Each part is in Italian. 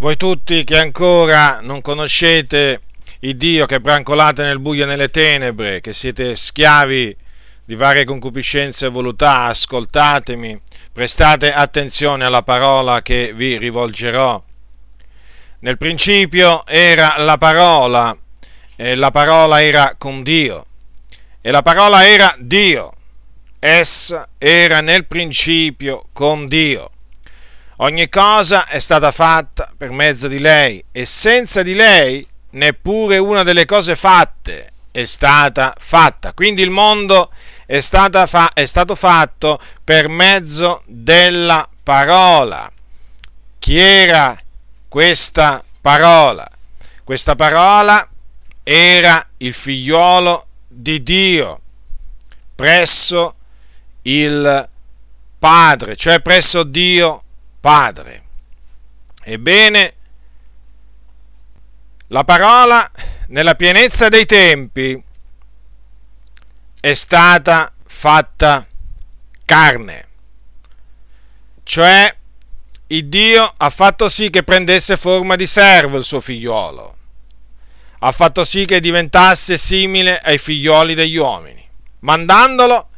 Voi tutti che ancora non conoscete il Dio, che brancolate nel buio e nelle tenebre, che siete schiavi di varie concupiscenze e voluttà, ascoltatemi, prestate attenzione alla parola che vi rivolgerò. Nel principio era la parola, e la parola era con Dio, e la parola era Dio. Essa era nel principio con Dio. Ogni cosa è stata fatta per mezzo di lei e senza di lei neppure una delle cose fatte è stata fatta. Quindi il mondo è, fa- è stato fatto per mezzo della parola. Chi era questa parola? Questa parola era il figliuolo di Dio presso il Padre, cioè presso Dio Padre. Ebbene, la parola nella pienezza dei tempi è stata fatta carne, cioè il Dio ha fatto sì che prendesse forma di servo il suo figliolo, ha fatto sì che diventasse simile ai figlioli degli uomini, mandandolo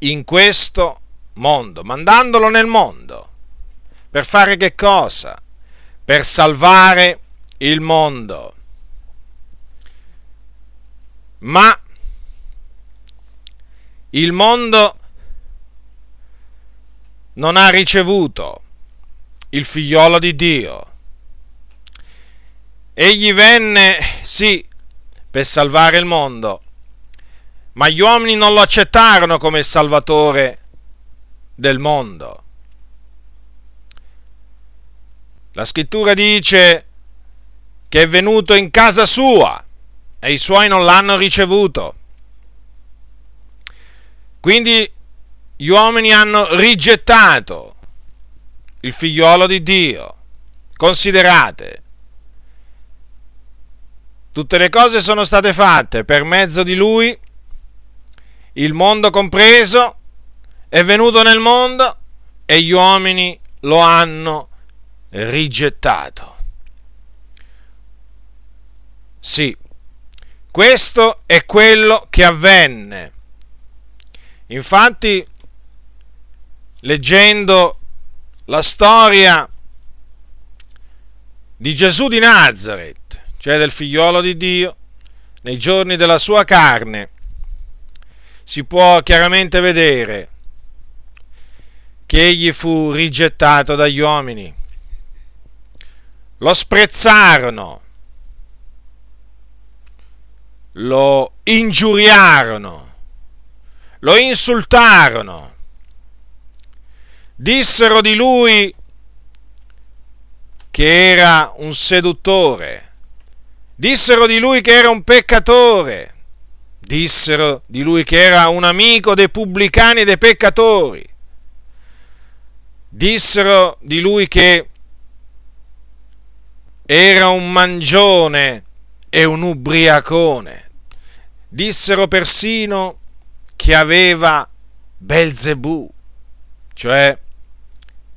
in questo mondo, mandandolo nel mondo. Per fare che cosa? Per salvare il mondo. Ma il mondo non ha ricevuto il figliolo di Dio. Egli venne, sì, per salvare il mondo, ma gli uomini non lo accettarono come il Salvatore del mondo. La scrittura dice che è venuto in casa sua e i suoi non l'hanno ricevuto. Quindi gli uomini hanno rigettato il figliolo di Dio. Considerate, tutte le cose sono state fatte per mezzo di lui, il mondo compreso, è venuto nel mondo e gli uomini lo hanno rigettato. Sì, questo è quello che avvenne. Infatti, leggendo la storia di Gesù di Nazareth, cioè del figliolo di Dio, nei giorni della sua carne, si può chiaramente vedere che egli fu rigettato dagli uomini lo sprezzarono, lo ingiuriarono, lo insultarono, dissero di lui che era un seduttore, dissero di lui che era un peccatore, dissero di lui che era un amico dei pubblicani e dei peccatori, dissero di lui che era un mangione e un ubriacone. Dissero persino che aveva Belzebù, cioè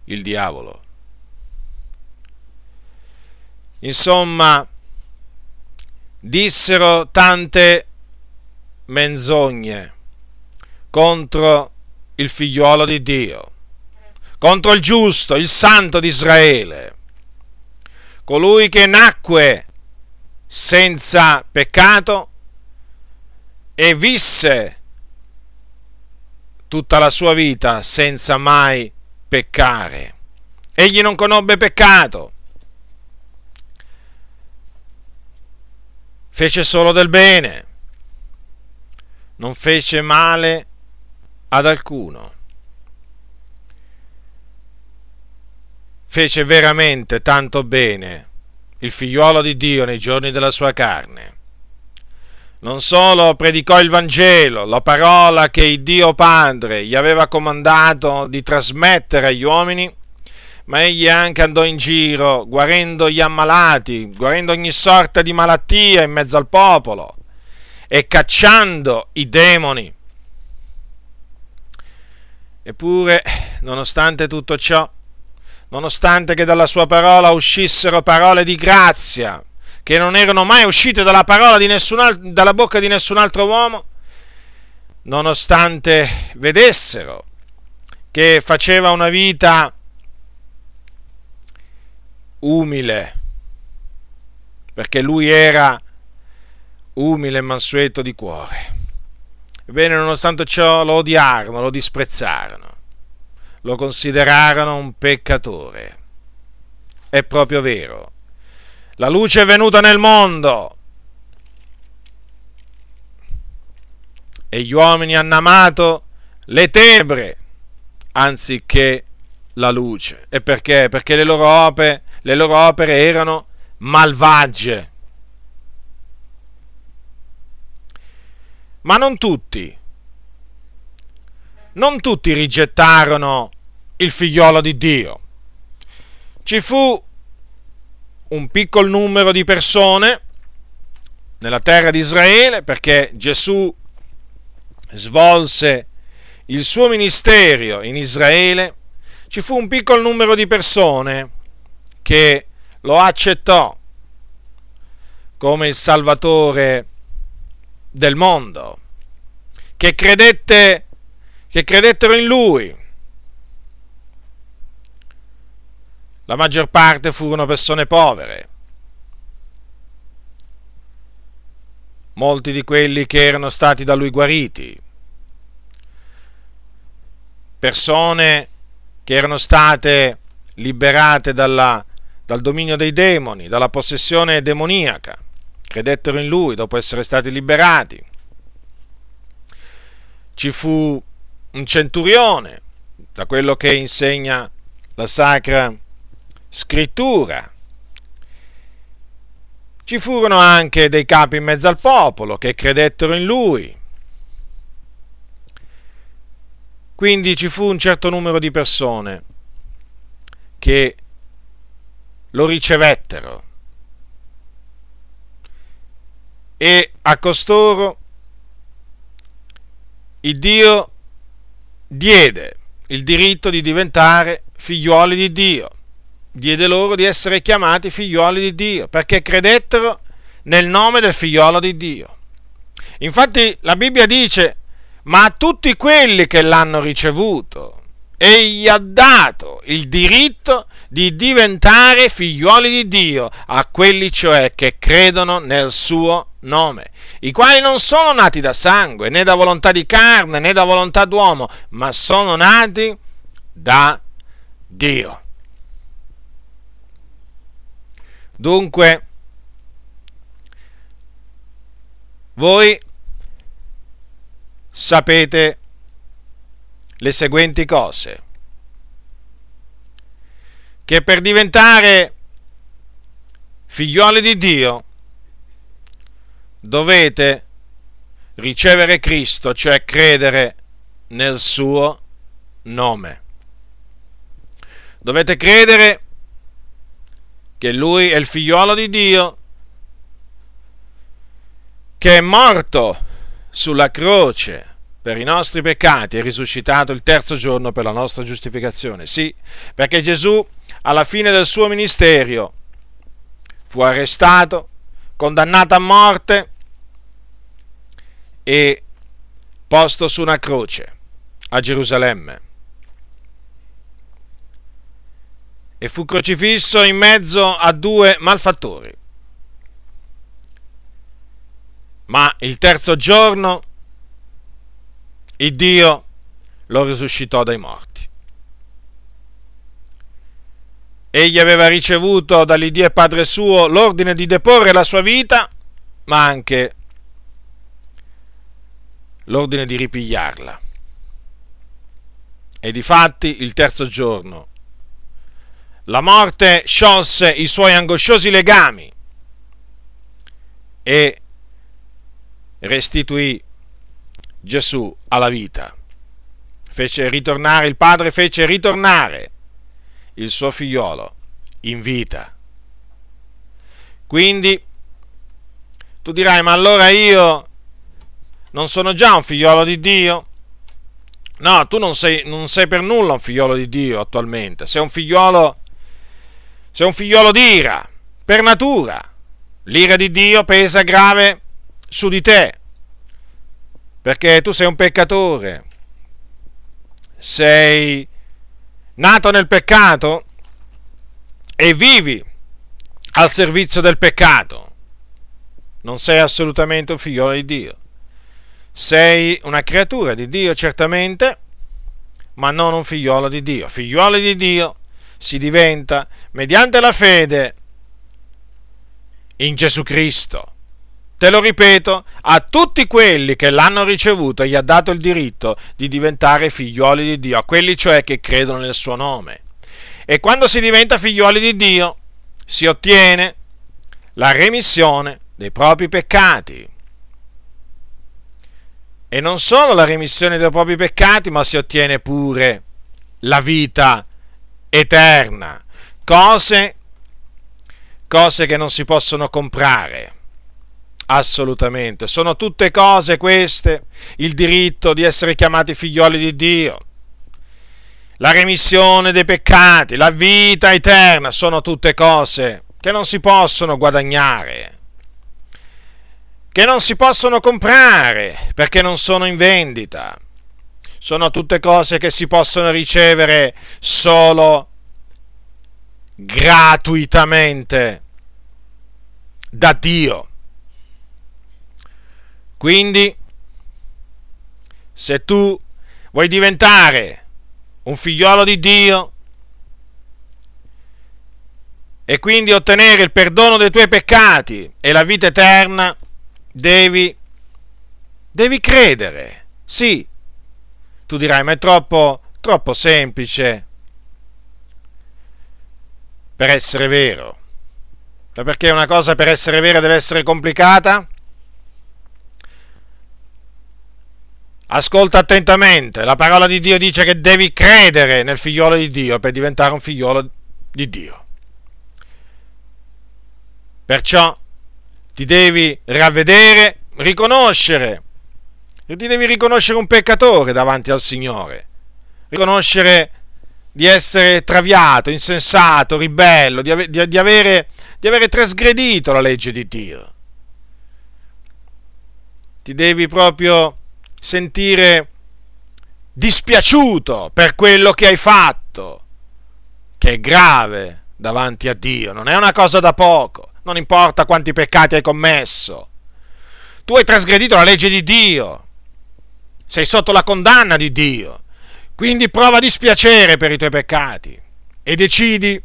il diavolo. Insomma, dissero tante menzogne contro il figliuolo di Dio, contro il giusto, il santo di Israele colui che nacque senza peccato e visse tutta la sua vita senza mai peccare. Egli non conobbe peccato, fece solo del bene, non fece male ad alcuno. Fece veramente tanto bene il figliuolo di Dio nei giorni della sua carne. Non solo predicò il Vangelo, la parola che il Dio Padre gli aveva comandato di trasmettere agli uomini, ma egli anche andò in giro guarendo gli ammalati, guarendo ogni sorta di malattia in mezzo al popolo e cacciando i demoni. Eppure, nonostante tutto ciò, nonostante che dalla sua parola uscissero parole di grazia, che non erano mai uscite dalla, nessun, dalla bocca di nessun altro uomo, nonostante vedessero che faceva una vita umile, perché lui era umile e mansueto di cuore. Ebbene, nonostante ciò lo odiarono, lo disprezzarono, lo considerarono un peccatore. È proprio vero. La luce è venuta nel mondo e gli uomini hanno amato le tenebre anziché la luce. E perché? Perché le loro opere, le loro opere erano malvagie. Ma non tutti. Non tutti rigettarono il figliolo di Dio. Ci fu un piccolo numero di persone nella terra di Israele perché Gesù svolse il suo ministero in Israele, ci fu un piccolo numero di persone che lo accettò come il Salvatore del mondo, che, credette, che credettero in lui. La maggior parte furono persone povere. Molti di quelli che erano stati da lui guariti. Persone che erano state liberate dalla, dal dominio dei demoni, dalla possessione demoniaca credettero in lui dopo essere stati liberati. Ci fu un centurione, da quello che insegna la Sacra Scrittura. Ci furono anche dei capi in mezzo al popolo che credettero in lui. Quindi ci fu un certo numero di persone che lo ricevettero e a costoro il Dio diede il diritto di diventare figliuoli di Dio, diede loro di essere chiamati figliuoli di Dio, perché credettero nel nome del figliolo di Dio. Infatti la Bibbia dice, ma a tutti quelli che l'hanno ricevuto, egli ha dato il diritto di diventare figliuoli di Dio, a quelli cioè che credono nel suo nome, i quali non sono nati da sangue, né da volontà di carne, né da volontà d'uomo, ma sono nati da Dio. Dunque, voi sapete le seguenti cose. Che per diventare figlioli di Dio dovete ricevere Cristo, cioè credere nel suo nome. Dovete credere che Lui è il figliuolo di Dio, che è morto sulla croce per i nostri peccati e risuscitato il terzo giorno per la nostra giustificazione. Sì, perché Gesù alla fine del suo ministero fu arrestato, condannato a morte e posto su una croce a Gerusalemme. E fu crocifisso in mezzo a due malfattori. Ma il terzo giorno il Dio lo risuscitò dai morti. Egli aveva ricevuto dall'Iddio e Padre suo l'ordine di deporre la sua vita, ma anche l'ordine di ripigliarla. E difatti il terzo giorno la morte sciolse i suoi angosciosi legami e restituì Gesù alla vita. Fece ritornare, il padre fece ritornare il suo figliolo in vita. Quindi tu dirai, ma allora io non sono già un figliolo di Dio? No, tu non sei, non sei per nulla un figliolo di Dio attualmente, sei un figliolo sei un figliolo d'ira, per natura. L'ira di Dio pesa grave su di te, perché tu sei un peccatore, sei nato nel peccato e vivi al servizio del peccato. Non sei assolutamente un figliolo di Dio. Sei una creatura di Dio certamente, ma non un figliolo di Dio. Figliolo di Dio si diventa mediante la fede in Gesù Cristo. Te lo ripeto, a tutti quelli che l'hanno ricevuto gli ha dato il diritto di diventare figlioli di Dio, a quelli cioè che credono nel suo nome. E quando si diventa figlioli di Dio, si ottiene la remissione dei propri peccati. E non solo la remissione dei propri peccati, ma si ottiene pure la vita eterna, cose, cose che non si possono comprare. Assolutamente, sono tutte cose queste, il diritto di essere chiamati figlioli di Dio, la remissione dei peccati, la vita eterna, sono tutte cose che non si possono guadagnare, che non si possono comprare perché non sono in vendita. Sono tutte cose che si possono ricevere solo gratuitamente da Dio. Quindi, se tu vuoi diventare un figliolo di Dio e quindi ottenere il perdono dei tuoi peccati e la vita eterna, devi, devi credere. Sì, tu dirai, ma è troppo, troppo semplice per essere vero. Ma perché una cosa per essere vera deve essere complicata? Ascolta attentamente, la parola di Dio dice che devi credere nel figliolo di Dio per diventare un figliolo di Dio. Perciò ti devi ravvedere, riconoscere, ti devi riconoscere un peccatore davanti al Signore, riconoscere di essere traviato, insensato, ribello, di, ave, di, di, avere, di avere trasgredito la legge di Dio. Ti devi proprio sentire dispiaciuto per quello che hai fatto, che è grave davanti a Dio, non è una cosa da poco, non importa quanti peccati hai commesso. Tu hai trasgredito la legge di Dio, sei sotto la condanna di Dio, quindi prova dispiacere per i tuoi peccati e decidi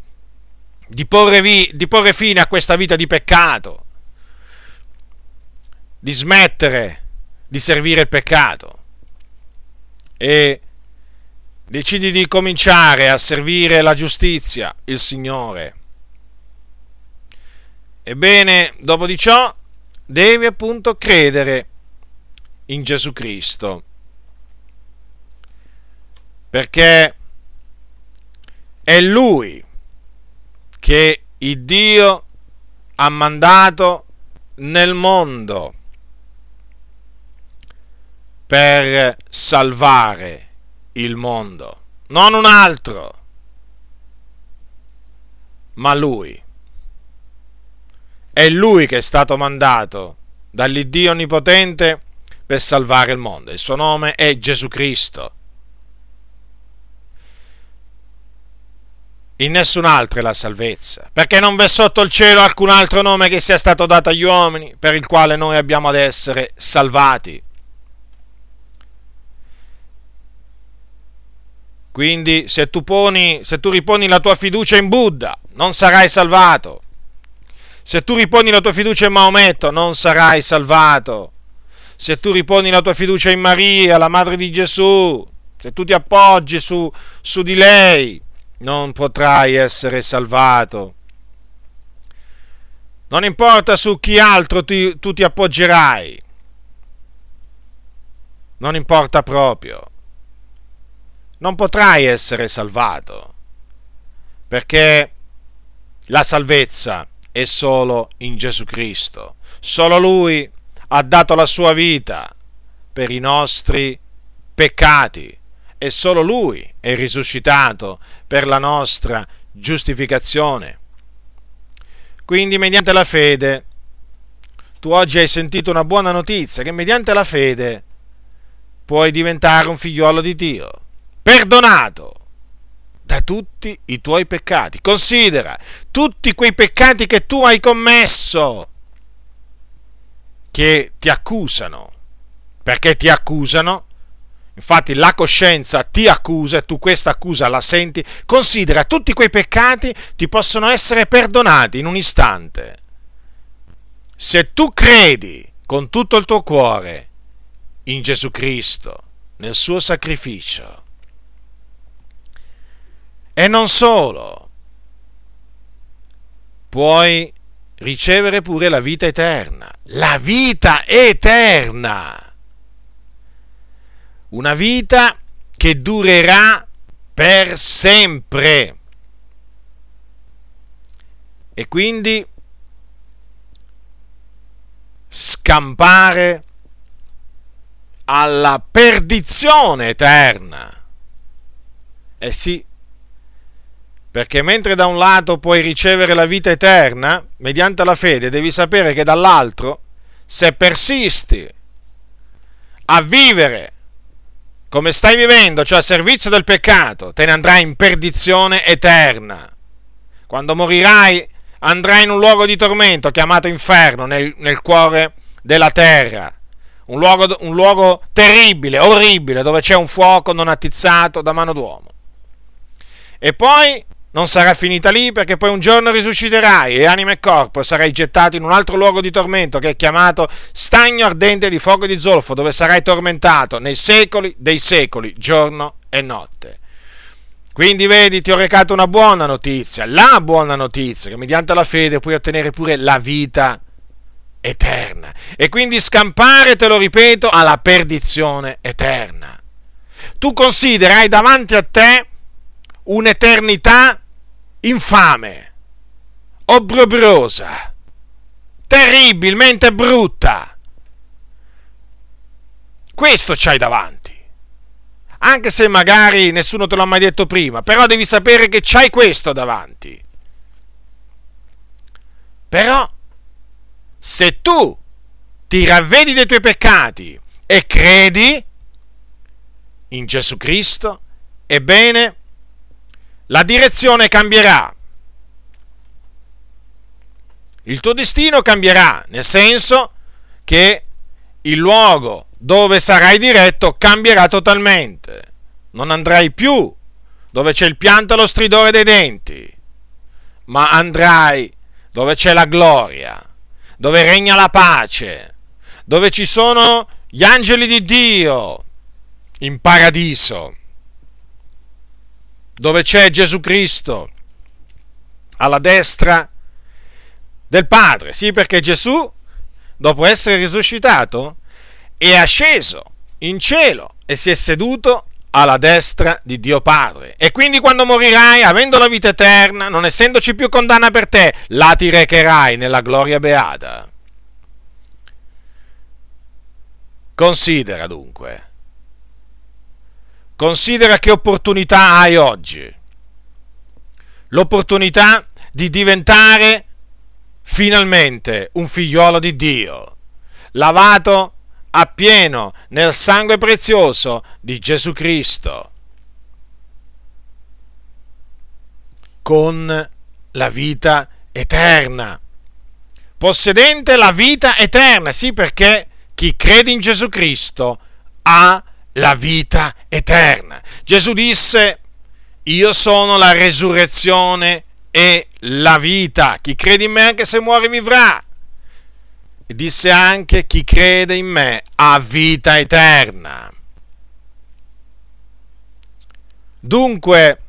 di porre, vi, di porre fine a questa vita di peccato, di smettere di servire il peccato e decidi di cominciare a servire la giustizia, il Signore. Ebbene, dopo di ciò, devi appunto credere in Gesù Cristo. Perché è Lui che il Dio ha mandato nel mondo per salvare il mondo, non un altro, ma lui. È lui che è stato mandato dall'Iddio Onnipotente per salvare il mondo. Il suo nome è Gesù Cristo. In nessun altro è la salvezza, perché non v'è sotto il cielo alcun altro nome che sia stato dato agli uomini per il quale noi abbiamo ad essere salvati. Quindi se tu, poni, se tu riponi la tua fiducia in Buddha, non sarai salvato. Se tu riponi la tua fiducia in Maometto, non sarai salvato. Se tu riponi la tua fiducia in Maria, la madre di Gesù, se tu ti appoggi su, su di lei, non potrai essere salvato. Non importa su chi altro ti, tu ti appoggerai. Non importa proprio non potrai essere salvato, perché la salvezza è solo in Gesù Cristo. Solo Lui ha dato la sua vita per i nostri peccati e solo Lui è risuscitato per la nostra giustificazione. Quindi mediante la fede, tu oggi hai sentito una buona notizia, che mediante la fede puoi diventare un figliuolo di Dio, perdonato da tutti i tuoi peccati. Considera tutti quei peccati che tu hai commesso, che ti accusano, perché ti accusano. Infatti la coscienza ti accusa e tu questa accusa la senti. Considera tutti quei peccati ti possono essere perdonati in un istante. Se tu credi con tutto il tuo cuore in Gesù Cristo, nel suo sacrificio, e non solo, puoi ricevere pure la vita eterna. La vita eterna. Una vita che durerà per sempre. E quindi scampare alla perdizione eterna. Eh sì, perché mentre da un lato puoi ricevere la vita eterna, mediante la fede, devi sapere che dall'altro, se persisti a vivere come stai vivendo, cioè a servizio del peccato, te ne andrai in perdizione eterna. Quando morirai andrai in un luogo di tormento chiamato inferno nel, nel cuore della terra. Un luogo, un luogo terribile, orribile, dove c'è un fuoco non attizzato da mano d'uomo. E poi non sarà finita lì perché poi un giorno risusciterai e anima e corpo sarai gettato in un altro luogo di tormento che è chiamato stagno ardente di fuoco e di zolfo dove sarai tormentato nei secoli dei secoli, giorno e notte. Quindi vedi, ti ho recato una buona notizia, la buona notizia, che mediante la fede puoi ottenere pure la vita eterna. E quindi scampare, te lo ripeto, alla perdizione eterna. Tu considerai davanti a te un'eternità infame, obbrobriosa, terribilmente brutta. Questo c'hai davanti. Anche se magari nessuno te l'ha mai detto prima, però devi sapere che c'hai questo davanti. Però, se tu ti ravvedi dei tuoi peccati e credi in Gesù Cristo, ebbene, la direzione cambierà. Il tuo destino cambierà, nel senso che il luogo dove sarai diretto cambierà totalmente. Non andrai più dove c'è il pianto e lo stridore dei denti, ma andrai dove c'è la gloria, dove regna la pace, dove ci sono gli angeli di Dio in paradiso dove c'è Gesù Cristo alla destra del Padre. Sì, perché Gesù, dopo essere risuscitato, è asceso in cielo e si è seduto alla destra di Dio Padre. E quindi quando morirai, avendo la vita eterna, non essendoci più condanna per te, la ti recherai nella gloria beata. Considera dunque Considera che opportunità hai oggi. L'opportunità di diventare finalmente un figliolo di Dio, lavato appieno nel sangue prezioso di Gesù Cristo, con la vita eterna, possedente la vita eterna, sì perché chi crede in Gesù Cristo ha la vita eterna. Gesù disse, io sono la resurrezione e la vita. Chi crede in me anche se muore vivrà. E disse anche, chi crede in me ha vita eterna. Dunque,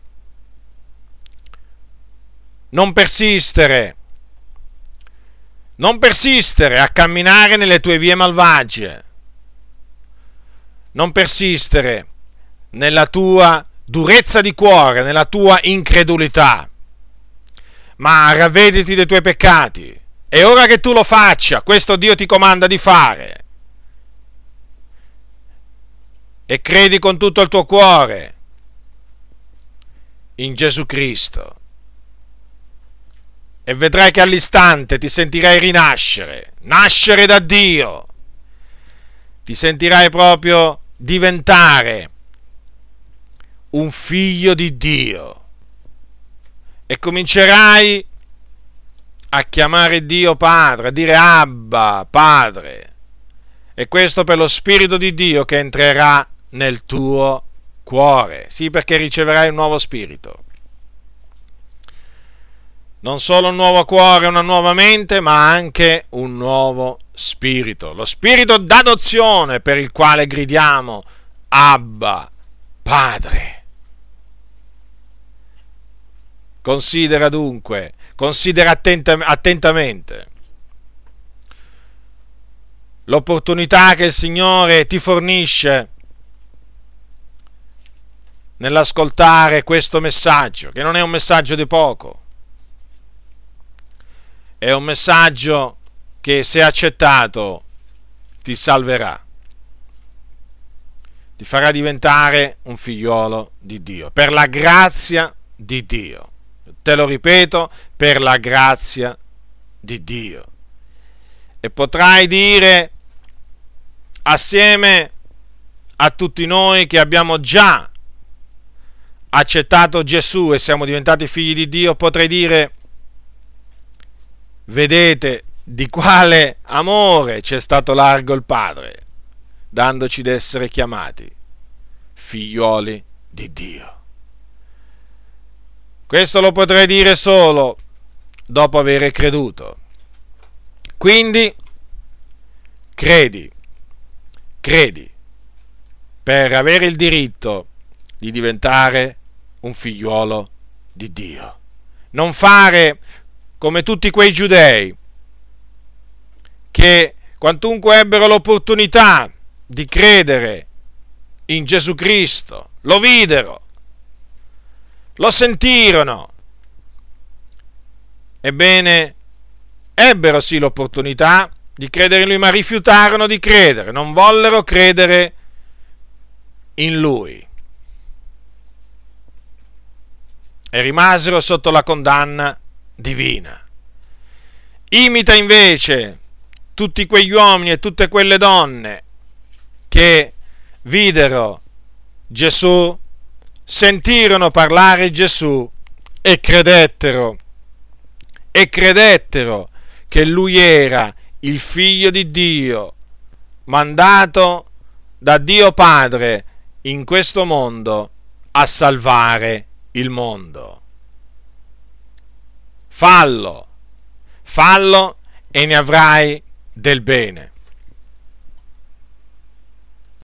non persistere, non persistere a camminare nelle tue vie malvagie non persistere nella tua durezza di cuore, nella tua incredulità, ma ravvediti dei tuoi peccati. È ora che tu lo faccia, questo Dio ti comanda di fare. E credi con tutto il tuo cuore in Gesù Cristo. e vedrai che all'istante ti sentirai rinascere, nascere da Dio. Ti sentirai proprio diventare un figlio di Dio e comincerai a chiamare Dio Padre, a dire Abba, Padre. E questo per lo Spirito di Dio che entrerà nel tuo cuore. Sì, perché riceverai un nuovo spirito. Non solo un nuovo cuore, una nuova mente, ma anche un nuovo spirito. Lo spirito d'adozione per il quale gridiamo Abba, Padre. Considera dunque, considera attent- attentamente l'opportunità che il Signore ti fornisce nell'ascoltare questo messaggio, che non è un messaggio di poco, è un messaggio che se accettato ti salverà, ti farà diventare un figliolo di Dio, per la grazia di Dio te lo ripeto, per la grazia di Dio. E potrai dire assieme a tutti noi che abbiamo già accettato Gesù e siamo diventati figli di Dio, potrei dire, vedete di quale amore ci è stato largo il Padre, dandoci d'essere chiamati figlioli di Dio. Questo lo potrei dire solo dopo aver creduto. Quindi, credi, credi, per avere il diritto di diventare un figliuolo di Dio. Non fare come tutti quei giudei che quantunque ebbero l'opportunità di credere in Gesù Cristo, lo videro, lo sentirono. Ebbene, ebbero sì l'opportunità di credere in lui, ma rifiutarono di credere, non vollero credere in lui. E rimasero sotto la condanna divina. Imita invece tutti quegli uomini e tutte quelle donne che videro Gesù sentirono parlare Gesù e credettero, e credettero che lui era il figlio di Dio, mandato da Dio Padre in questo mondo a salvare il mondo. Fallo, fallo e ne avrai del bene.